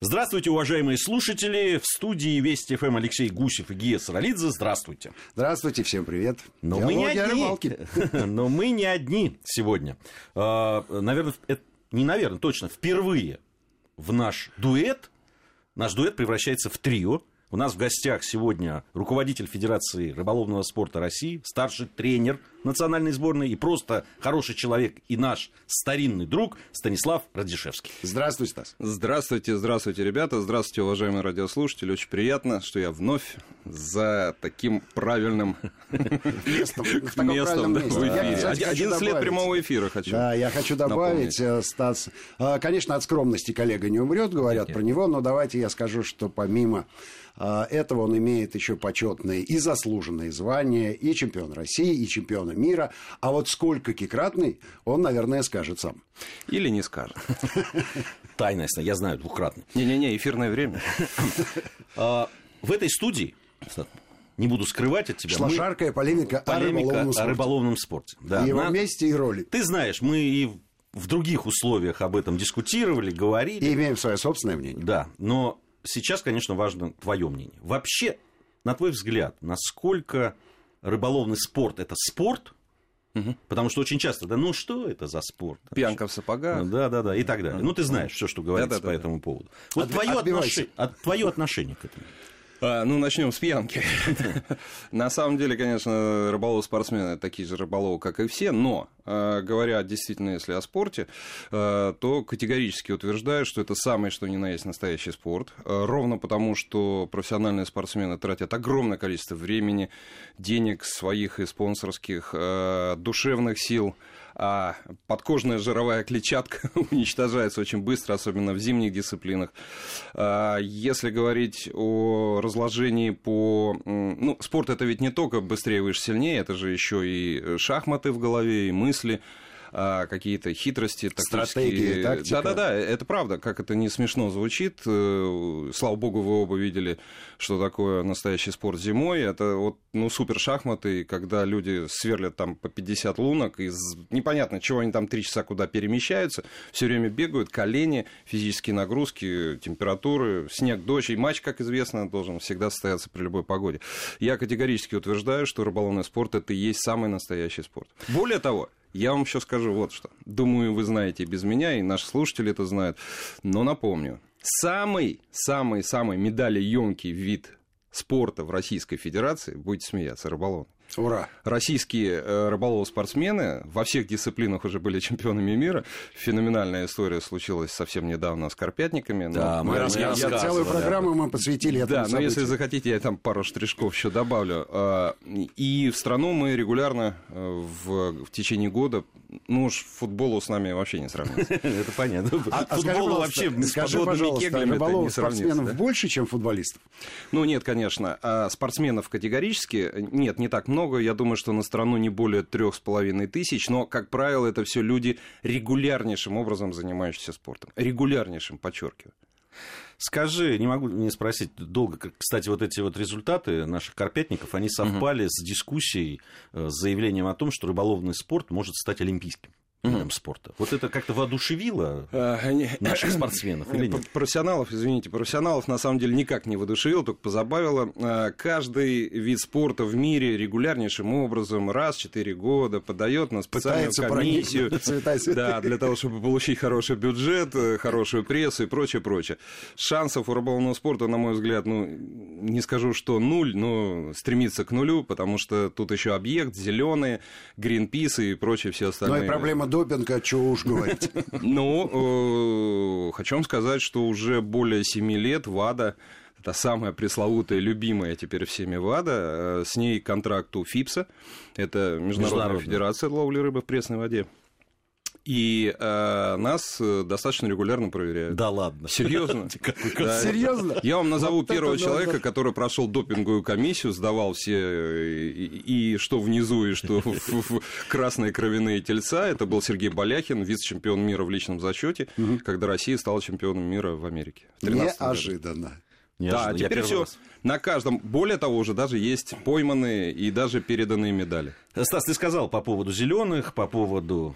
Здравствуйте, уважаемые слушатели. В студии Вести ФМ Алексей Гусев и Гия Саралидзе. Здравствуйте. Здравствуйте, всем привет. Но мы не одни. Но мы не одни сегодня. А, наверное, не наверное, точно, впервые в наш дуэт, наш дуэт превращается в трио. У нас в гостях сегодня руководитель Федерации рыболовного спорта России, старший тренер национальной сборной и просто хороший человек и наш старинный друг Станислав Радишевский. Здравствуйте, Стас. Здравствуйте, здравствуйте, ребята. Здравствуйте, уважаемые радиослушатели. Очень приятно, что я вновь за таким правильным местом в эфире. 11 лет прямого эфира хочу Да, я хочу добавить, э, Стас, э, конечно, от скромности коллега не умрет, говорят про него, но давайте я скажу, что помимо э, этого он имеет еще почетные и заслуженные звания, и чемпион России, и чемпиона мира. А вот сколько кикратный, он, наверное, скажет сам. Или не скажет. Тайная, я знаю, двукратный. Не-не-не, эфирное время. А, в этой студии не буду скрывать от тебя. Шла жаркая полемика, полемика о рыболовном спорте. О рыболовном спорте. Да, и его на... месте, и роли. Ты знаешь, мы и в других условиях об этом дискутировали, говорили. И имеем свое собственное мнение. Да, но сейчас, конечно, важно твое мнение. Вообще, на твой взгляд, насколько рыболовный спорт это спорт? Угу. Потому что очень часто, да ну что это за спорт? Пьянка в сапогах. Да, да, да, и так далее. Ну, ты знаешь все, что говорится да, да, по да, этому поводу. Вот От, твое, отнош... От, твое отношение к этому. А, ну, начнем с пьянки. На самом деле, конечно, рыболовы-спортсмены такие же рыболовы, как и все, но, говоря действительно, если о спорте, а, то категорически утверждаю, что это самый, что ни на есть настоящий спорт. Ровно потому, что профессиональные спортсмены тратят огромное количество времени, денег своих и спонсорских, душевных сил, а подкожная жировая клетчатка уничтожается очень быстро, особенно в зимних дисциплинах. Если говорить о разложении по... Ну, спорт это ведь не только быстрее, выше, сильнее, это же еще и шахматы в голове, и мысли. А, какие-то хитрости, стратегии. Да-да-да, это правда, как это не смешно звучит. Э, слава богу, вы оба видели, что такое настоящий спорт зимой. Это вот, ну, супер шахматы, когда люди сверлят там по 50 лунок, из непонятно, чего они там три часа куда перемещаются, все время бегают, колени, физические нагрузки, температуры, снег, дождь. И матч, как известно, должен всегда состояться при любой погоде. Я категорически утверждаю, что рыболовный спорт это и есть самый настоящий спорт. Более того, я вам еще скажу вот что. Думаю, вы знаете без меня, и наши слушатели это знают. Но напомню, самый, самый, самый медалеемкий вид спорта в Российской Федерации, будете смеяться, рыболовный. Ура! Российские э, рыболовы-спортсмены во всех дисциплинах уже были чемпионами мира. Феноменальная история случилась совсем недавно с карпятниками. Да, мы, мы я, я, целую программу мы посвятили этому Да, но если захотите, я там пару штришков еще добавлю. Э, и в страну мы регулярно э, в, в течение года ну уж футболу с нами вообще не сравнится. Это понятно. А, а Футболу вообще скажи, пожалуйста, рыболовов спортсменов больше, чем футболистов? Ну нет, конечно. А спортсменов категорически нет, не так много много. Я думаю, что на страну не более трех с половиной тысяч. Но, как правило, это все люди регулярнейшим образом занимающиеся спортом. Регулярнейшим, подчеркиваю. Скажи, не могу не спросить долго. Кстати, вот эти вот результаты наших карпятников, они совпали угу. с дискуссией, э, с заявлением о том, что рыболовный спорт может стать олимпийским видом спорта. Вот это как-то воодушевило а, наших спортсменов или нет? Профессионалов, извините, профессионалов на самом деле никак не воодушевило, только позабавило. А, каждый вид спорта в мире регулярнейшим образом раз в 4 года подает на специальную Пытается комиссию да, для того, чтобы получить хороший бюджет, э, хорошую прессу и прочее, прочее. Шансов у рыболовного спорта, на мой взгляд, ну, не скажу, что нуль, но стремится к нулю, потому что тут еще объект, зеленые, Гринпис и прочее все остальные. Ну и проблема допинга, чего уж говорить. Ну, э, хочу вам сказать, что уже более семи лет ВАДА это самая пресловутая, любимая теперь всеми ВАДА. Э, с ней контракт у ФИПСа. Это Международная федерация ловли рыбы в пресной воде. И э, нас э, достаточно регулярно проверяют. Да ладно. Серьезно? Серьезно? Я вам назову первого человека, который прошел допинговую комиссию, сдавал все и что внизу, и что в красные кровяные тельца. Это был Сергей Боляхин, вице-чемпион мира в личном зачете, когда Россия стала чемпионом мира в Америке. Неожиданно. Да, теперь все на каждом. Более того, уже даже есть пойманные и даже переданные медали. Стас, ты сказал по поводу зеленых, по поводу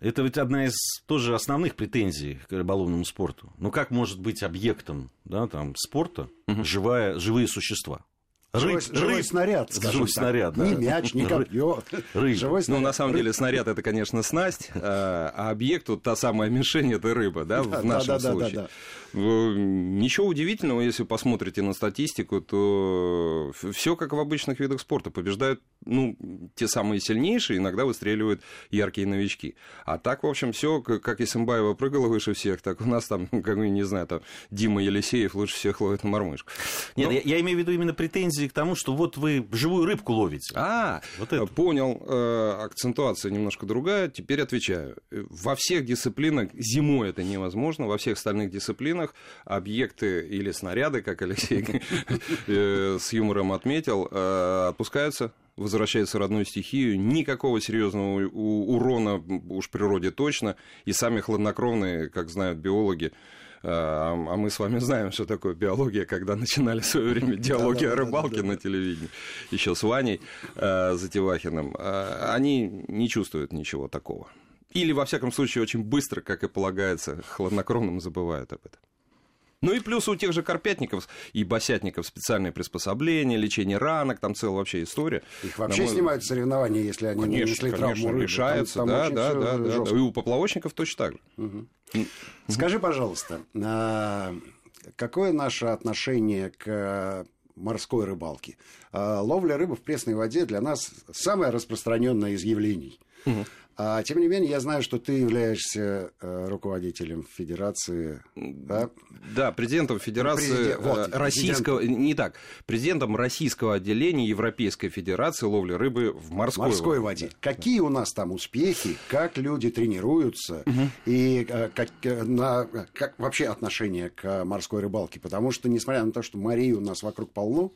Это ведь одна из тоже основных претензий к рыболовному спорту. Ну как может быть объектом да, там, спорта угу. живая, живые существа? Рыб, живой, живой снаряд, скажем живой так. снаряд, да. Не мяч, не копье. Рыб. Живой снаряд. Ну, на самом деле, снаряд это, конечно, снасть, а, а объект, вот та самая мишень, это рыба, да, в нашем случае. Ничего удивительного, если посмотрите на статистику, то все как в обычных видах спорта. Побеждают ну, те самые сильнейшие, иногда выстреливают яркие новички. А так, в общем, все, как Исимбаева прыгала выше всех, так у нас там, как не знаю, там Дима Елисеев лучше всех ловит на мормышку. Нет, Но... я, я имею в виду именно претензии к тому, что вот вы живую рыбку ловите. А, вот это. понял. Э, акцентуация немножко другая. Теперь отвечаю. Во всех дисциплинах, зимой это невозможно, во всех остальных дисциплинах объекты или снаряды, как Алексей э, с юмором отметил, э, отпускаются возвращается в родную стихию, никакого серьезного урона уж природе точно, и сами хладнокровные, как знают биологи, а, а мы с вами знаем, что такое биология, когда начинали в свое время диалоги о рыбалке на телевидении, еще с Ваней э, Затевахиным, они не чувствуют ничего такого. Или, во всяком случае, очень быстро, как и полагается, хладнокровным забывают об этом. Ну и плюс у тех же карпятников и босятников специальные приспособления, лечение ранок, там целая вообще история. Их вообще мой... снимают соревнования, если они конечно, не несли конечно, травму решаются, там, там да, да, да, да, И у поплавочников точно так же. Угу. Скажи, пожалуйста, а, какое наше отношение к морской рыбалке? А, ловля рыбы в пресной воде для нас самое распространенное из явлений. Угу. А, тем не менее, я знаю, что ты являешься э, руководителем Федерации. Да, да президентом Федерации Президент, вот, э, Российского... Президент... Не так. Президентом Российского отделения Европейской Федерации ловли рыбы в морской, морской воде. воде. Какие у нас там успехи, как люди тренируются угу. и э, как, на, как вообще отношение к морской рыбалке? Потому что, несмотря на то, что морей у нас вокруг полно,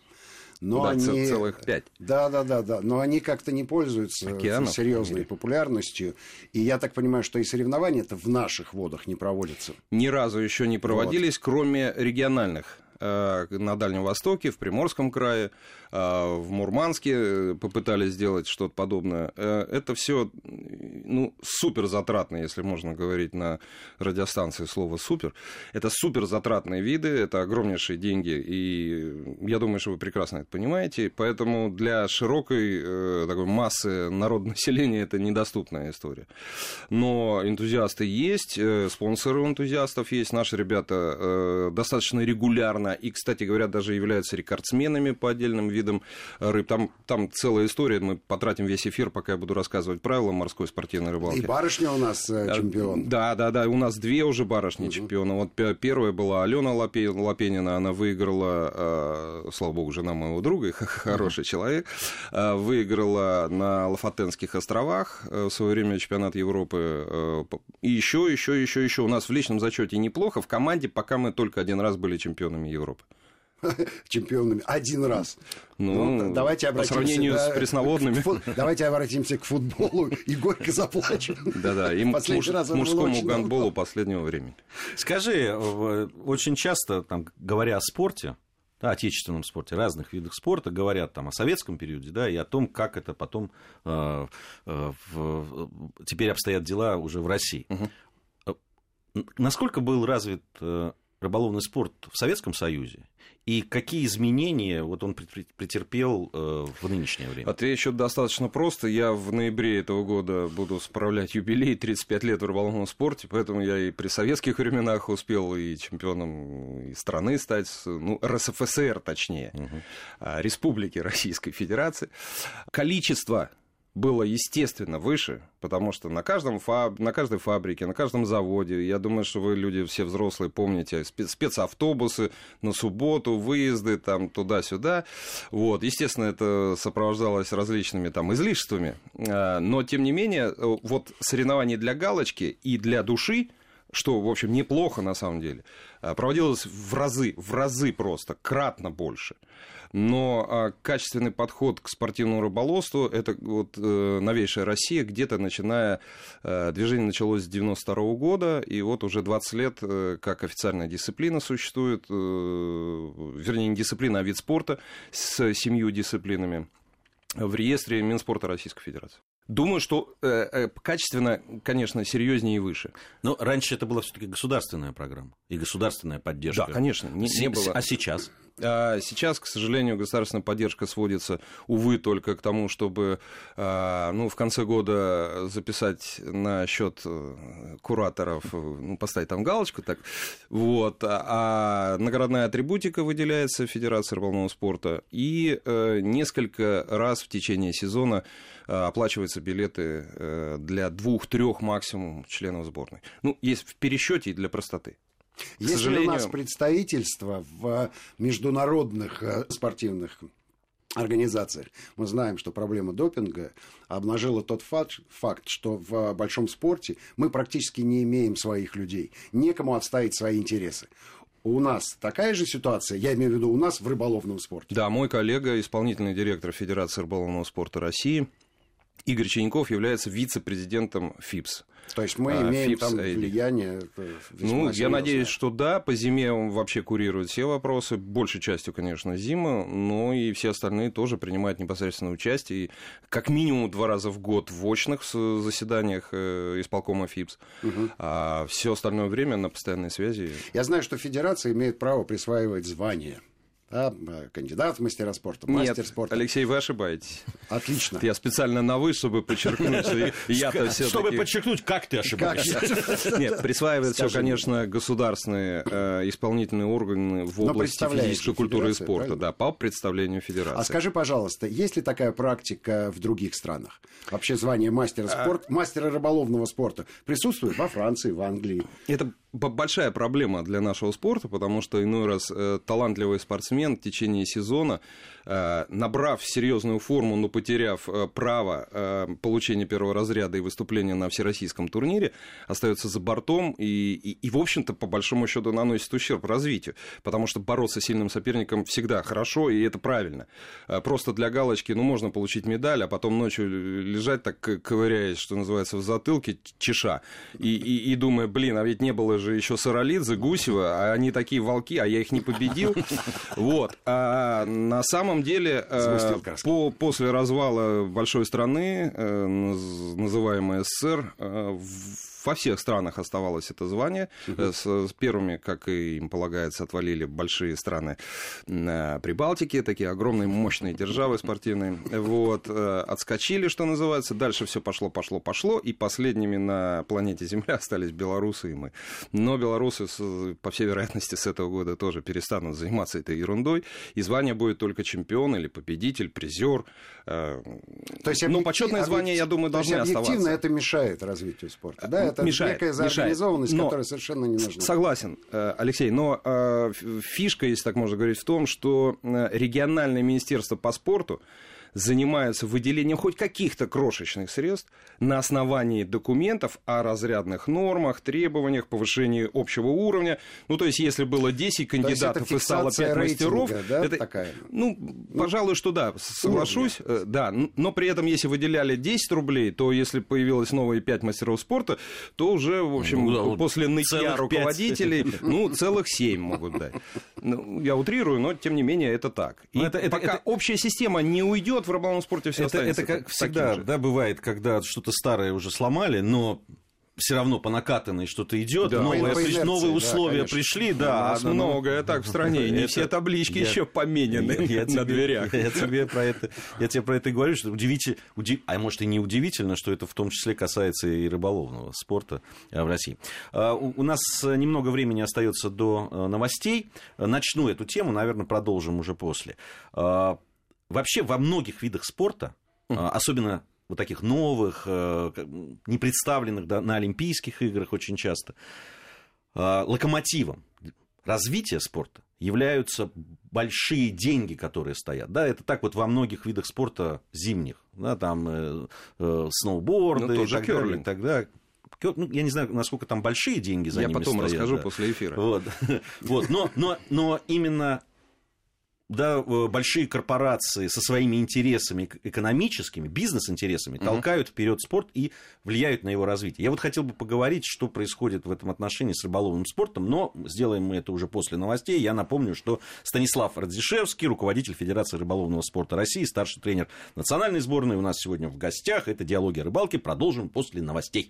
но да, они... целых пять. Да, да, да, да. Но они как-то не пользуются Океанов, серьезной популярностью. И я так понимаю, что и соревнования-то в наших водах не проводятся. Ни разу еще не проводились, вот. кроме региональных на Дальнем Востоке, в Приморском крае, э, в Мурманске попытались сделать что-то подобное. Э, это все ну, супер затратно, если можно говорить на радиостанции слово супер. Это супер затратные виды, это огромнейшие деньги, и я думаю, что вы прекрасно это понимаете. Поэтому для широкой такой массы народного населения это недоступная история. Но энтузиасты есть, спонсоры энтузиастов есть, наши ребята достаточно регулярно и, кстати говоря, даже являются рекордсменами по отдельным видам рыб. Там, там целая история, мы потратим весь эфир, пока я буду рассказывать правила морской спортивной рыбалки. И барышня у нас э, э, чемпион. Да, да, да, у нас две уже барышни угу. чемпиона. Вот первая была Алена Лапенина, она выиграла, э, слава богу, жена моего друга, хороший человек, выиграла на Лафатенских островах в свое время чемпионат Европы. И еще, еще, еще, еще. У нас в личном зачете неплохо. В команде пока мы только один раз были чемпионами Европы. чемпионами один раз. Ну, ну давайте обратимся, по сравнению да, с пресноводными. Фу, давайте обратимся к футболу и горько заплачем. Да-да, и муж, мужскому гандболу последнего времени. Скажи, очень часто, там, говоря о спорте, да, отечественном спорте, разных видах спорта, говорят там о советском периоде, да, и о том, как это потом э, э, в, теперь обстоят дела уже в России. Угу. Насколько был развит э, рыболовный спорт в Советском Союзе и какие изменения вот он претерпел э, в нынешнее время? Отвечу достаточно просто. Я в ноябре этого года буду справлять юбилей 35 лет в рыболовном спорте, поэтому я и при советских временах успел и чемпионом и страны стать, ну, РСФСР точнее, угу. Республики Российской Федерации. Количество было, естественно, выше, потому что на, каждом фаб... на каждой фабрике, на каждом заводе, я думаю, что вы, люди все взрослые, помните, спецавтобусы на субботу, выезды там туда-сюда. Вот. Естественно, это сопровождалось различными там излишествами, а, но, тем не менее, вот соревнования для галочки и для души, что, в общем, неплохо на самом деле, а, проводилось в разы, в разы просто, кратно больше но а, качественный подход к спортивному рыболовству – это вот э, новейшая Россия, где-то начиная, э, движение началось с 92 года, и вот уже 20 лет э, как официальная дисциплина существует, вернее, не дисциплина, а вид спорта с семью дисциплинами в реестре Минспорта Российской Федерации. Думаю, что э, э, качественно, конечно, серьезнее и выше. Но раньше это была все-таки государственная программа и государственная поддержка. Да, конечно, не, не было. А сейчас? А сейчас, к сожалению, государственная поддержка сводится, увы, только к тому, чтобы а, ну, в конце года записать на счет э, кураторов, ну, поставить там галочку, так, вот, а, а наградная атрибутика выделяется Федерации рыболовного спорта, и э, несколько раз в течение сезона э, оплачиваются билеты для двух-трех максимум членов сборной. Ну, есть в пересчете и для простоты. Если сожалению... у нас представительство в международных э, спортивных организациях. Мы знаем, что проблема допинга обнажила тот факт, факт, что в большом спорте мы практически не имеем своих людей. Некому отставить свои интересы. У нас такая же ситуация, я имею в виду у нас в рыболовном спорте. Да, мой коллега, исполнительный директор Федерации рыболовного спорта России, Игорь Ченяков является вице-президентом ФИПС. То есть мы а, имеем там влияние. Ну, я надеюсь, что да. По зиме он вообще курирует все вопросы. Большей частью, конечно, зима, но и все остальные тоже принимают непосредственное участие. И как минимум два раза в год в очных заседаниях э, исполкома ФИПС. Угу. А все остальное время на постоянной связи. Я знаю, что федерация имеет право присваивать звания да, кандидат в мастера спорта, мастер Нет, спорта. Алексей, вы ошибаетесь. Отлично. Я специально на вы, чтобы подчеркнуть. Я-то Чтобы подчеркнуть, как ты ошибаешься. Нет, присваивает все, конечно, государственные э, исполнительные органы в области физической культуры и спорта, да, по представлению федерации. А скажи, пожалуйста, есть ли такая практика в других странах? Вообще звание мастера а спорта, мастера рыболовного спорта присутствует во Франции, в Англии? Это большая проблема для нашего спорта, потому что иной раз э, талантливый спортсмен в течение сезона, э, набрав серьезную форму, но потеряв э, право э, получения первого разряда и выступления на всероссийском турнире, остается за бортом и, и, и, в общем-то, по большому счету наносит ущерб развитию, потому что бороться с сильным соперником всегда хорошо, и это правильно. Э, просто для галочки, ну, можно получить медаль, а потом ночью лежать так, ковыряясь, что называется, в затылке, чеша, и, и, и думая, блин, а ведь не было же еще Саралидзе, Гусева, а они такие волки, а я их не победил. Вот. А на самом деле, э, по, после развала большой страны, э, называемой СССР, во всех странах оставалось это звание. Угу. С, с первыми, как и им полагается, отвалили большие страны э, Прибалтики, такие огромные мощные державы спортивные. Вот, э, отскочили, что называется. Дальше все пошло, пошло, пошло. И последними на планете Земля остались белорусы и мы. Но белорусы, по всей вероятности, с этого года тоже перестанут заниматься этой ерундой. И звание будет только чемпион или победитель, призер. То есть, Но почетное звание, я думаю, должны оставаться. Объективно это мешает развитию спорта, да? Это мешает, некая заорганизованность, мешает. которая совершенно не нужна. Согласен, э, Алексей, но э, фишка, если так можно говорить, в том, что э, региональное министерство по спорту занимаются выделением хоть каких-то крошечных средств на основании документов о разрядных нормах, требованиях, повышении общего уровня. Ну, то есть, если было 10 кандидатов и стало 5 мастеров, да, это, такая? ну, ну, пожалуй, что да, соглашусь, уровня. Э, да, но при этом, если выделяли 10 рублей, то если появилось новые 5 мастеров спорта, то уже, в общем, ну, да, после нытья руководителей, 5. ну, целых 7 могут дать. Ну, я утрирую, но, тем не менее, это так. И это, это, пока это... общая система не уйдет в рыболовном спорте все это, это как всегда, да, бывает, когда что-то старое уже сломали, но все равно по накатанной что-то идет, да, новые, по инерции, новые условия да, пришли, да. Нас ну, многое так в стране, не все таблички еще поменены на дверях. Я тебе про это, я тебе про это и говорю, что удивительно, а может и не удивительно, что это в том числе касается и рыболовного спорта э, в России. А, у нас немного времени остается до э, новостей. Начну эту тему, наверное, продолжим уже после. А, Вообще во многих видах спорта, mm. особенно вот таких новых, э, не представленных на Олимпийских играх очень часто, а, локомотивом развития спорта являются большие деньги, которые стоят. Да, это так вот во многих видах спорта зимних. Да, там э, э, сноуборды ну, и так далее. И так далее. Ну, я не знаю, насколько там большие деньги за я ними потом стоят. расскажу да. после эфира. Вот. вот. Но, но, но именно да, большие корпорации со своими интересами экономическими, бизнес-интересами mm-hmm. толкают вперед спорт и влияют на его развитие. Я вот хотел бы поговорить, что происходит в этом отношении с рыболовным спортом, но сделаем мы это уже после новостей. Я напомню, что Станислав Радзишевский, руководитель Федерации рыболовного спорта России, старший тренер национальной сборной, у нас сегодня в гостях. Это «Диалоги о рыбалке». Продолжим после новостей.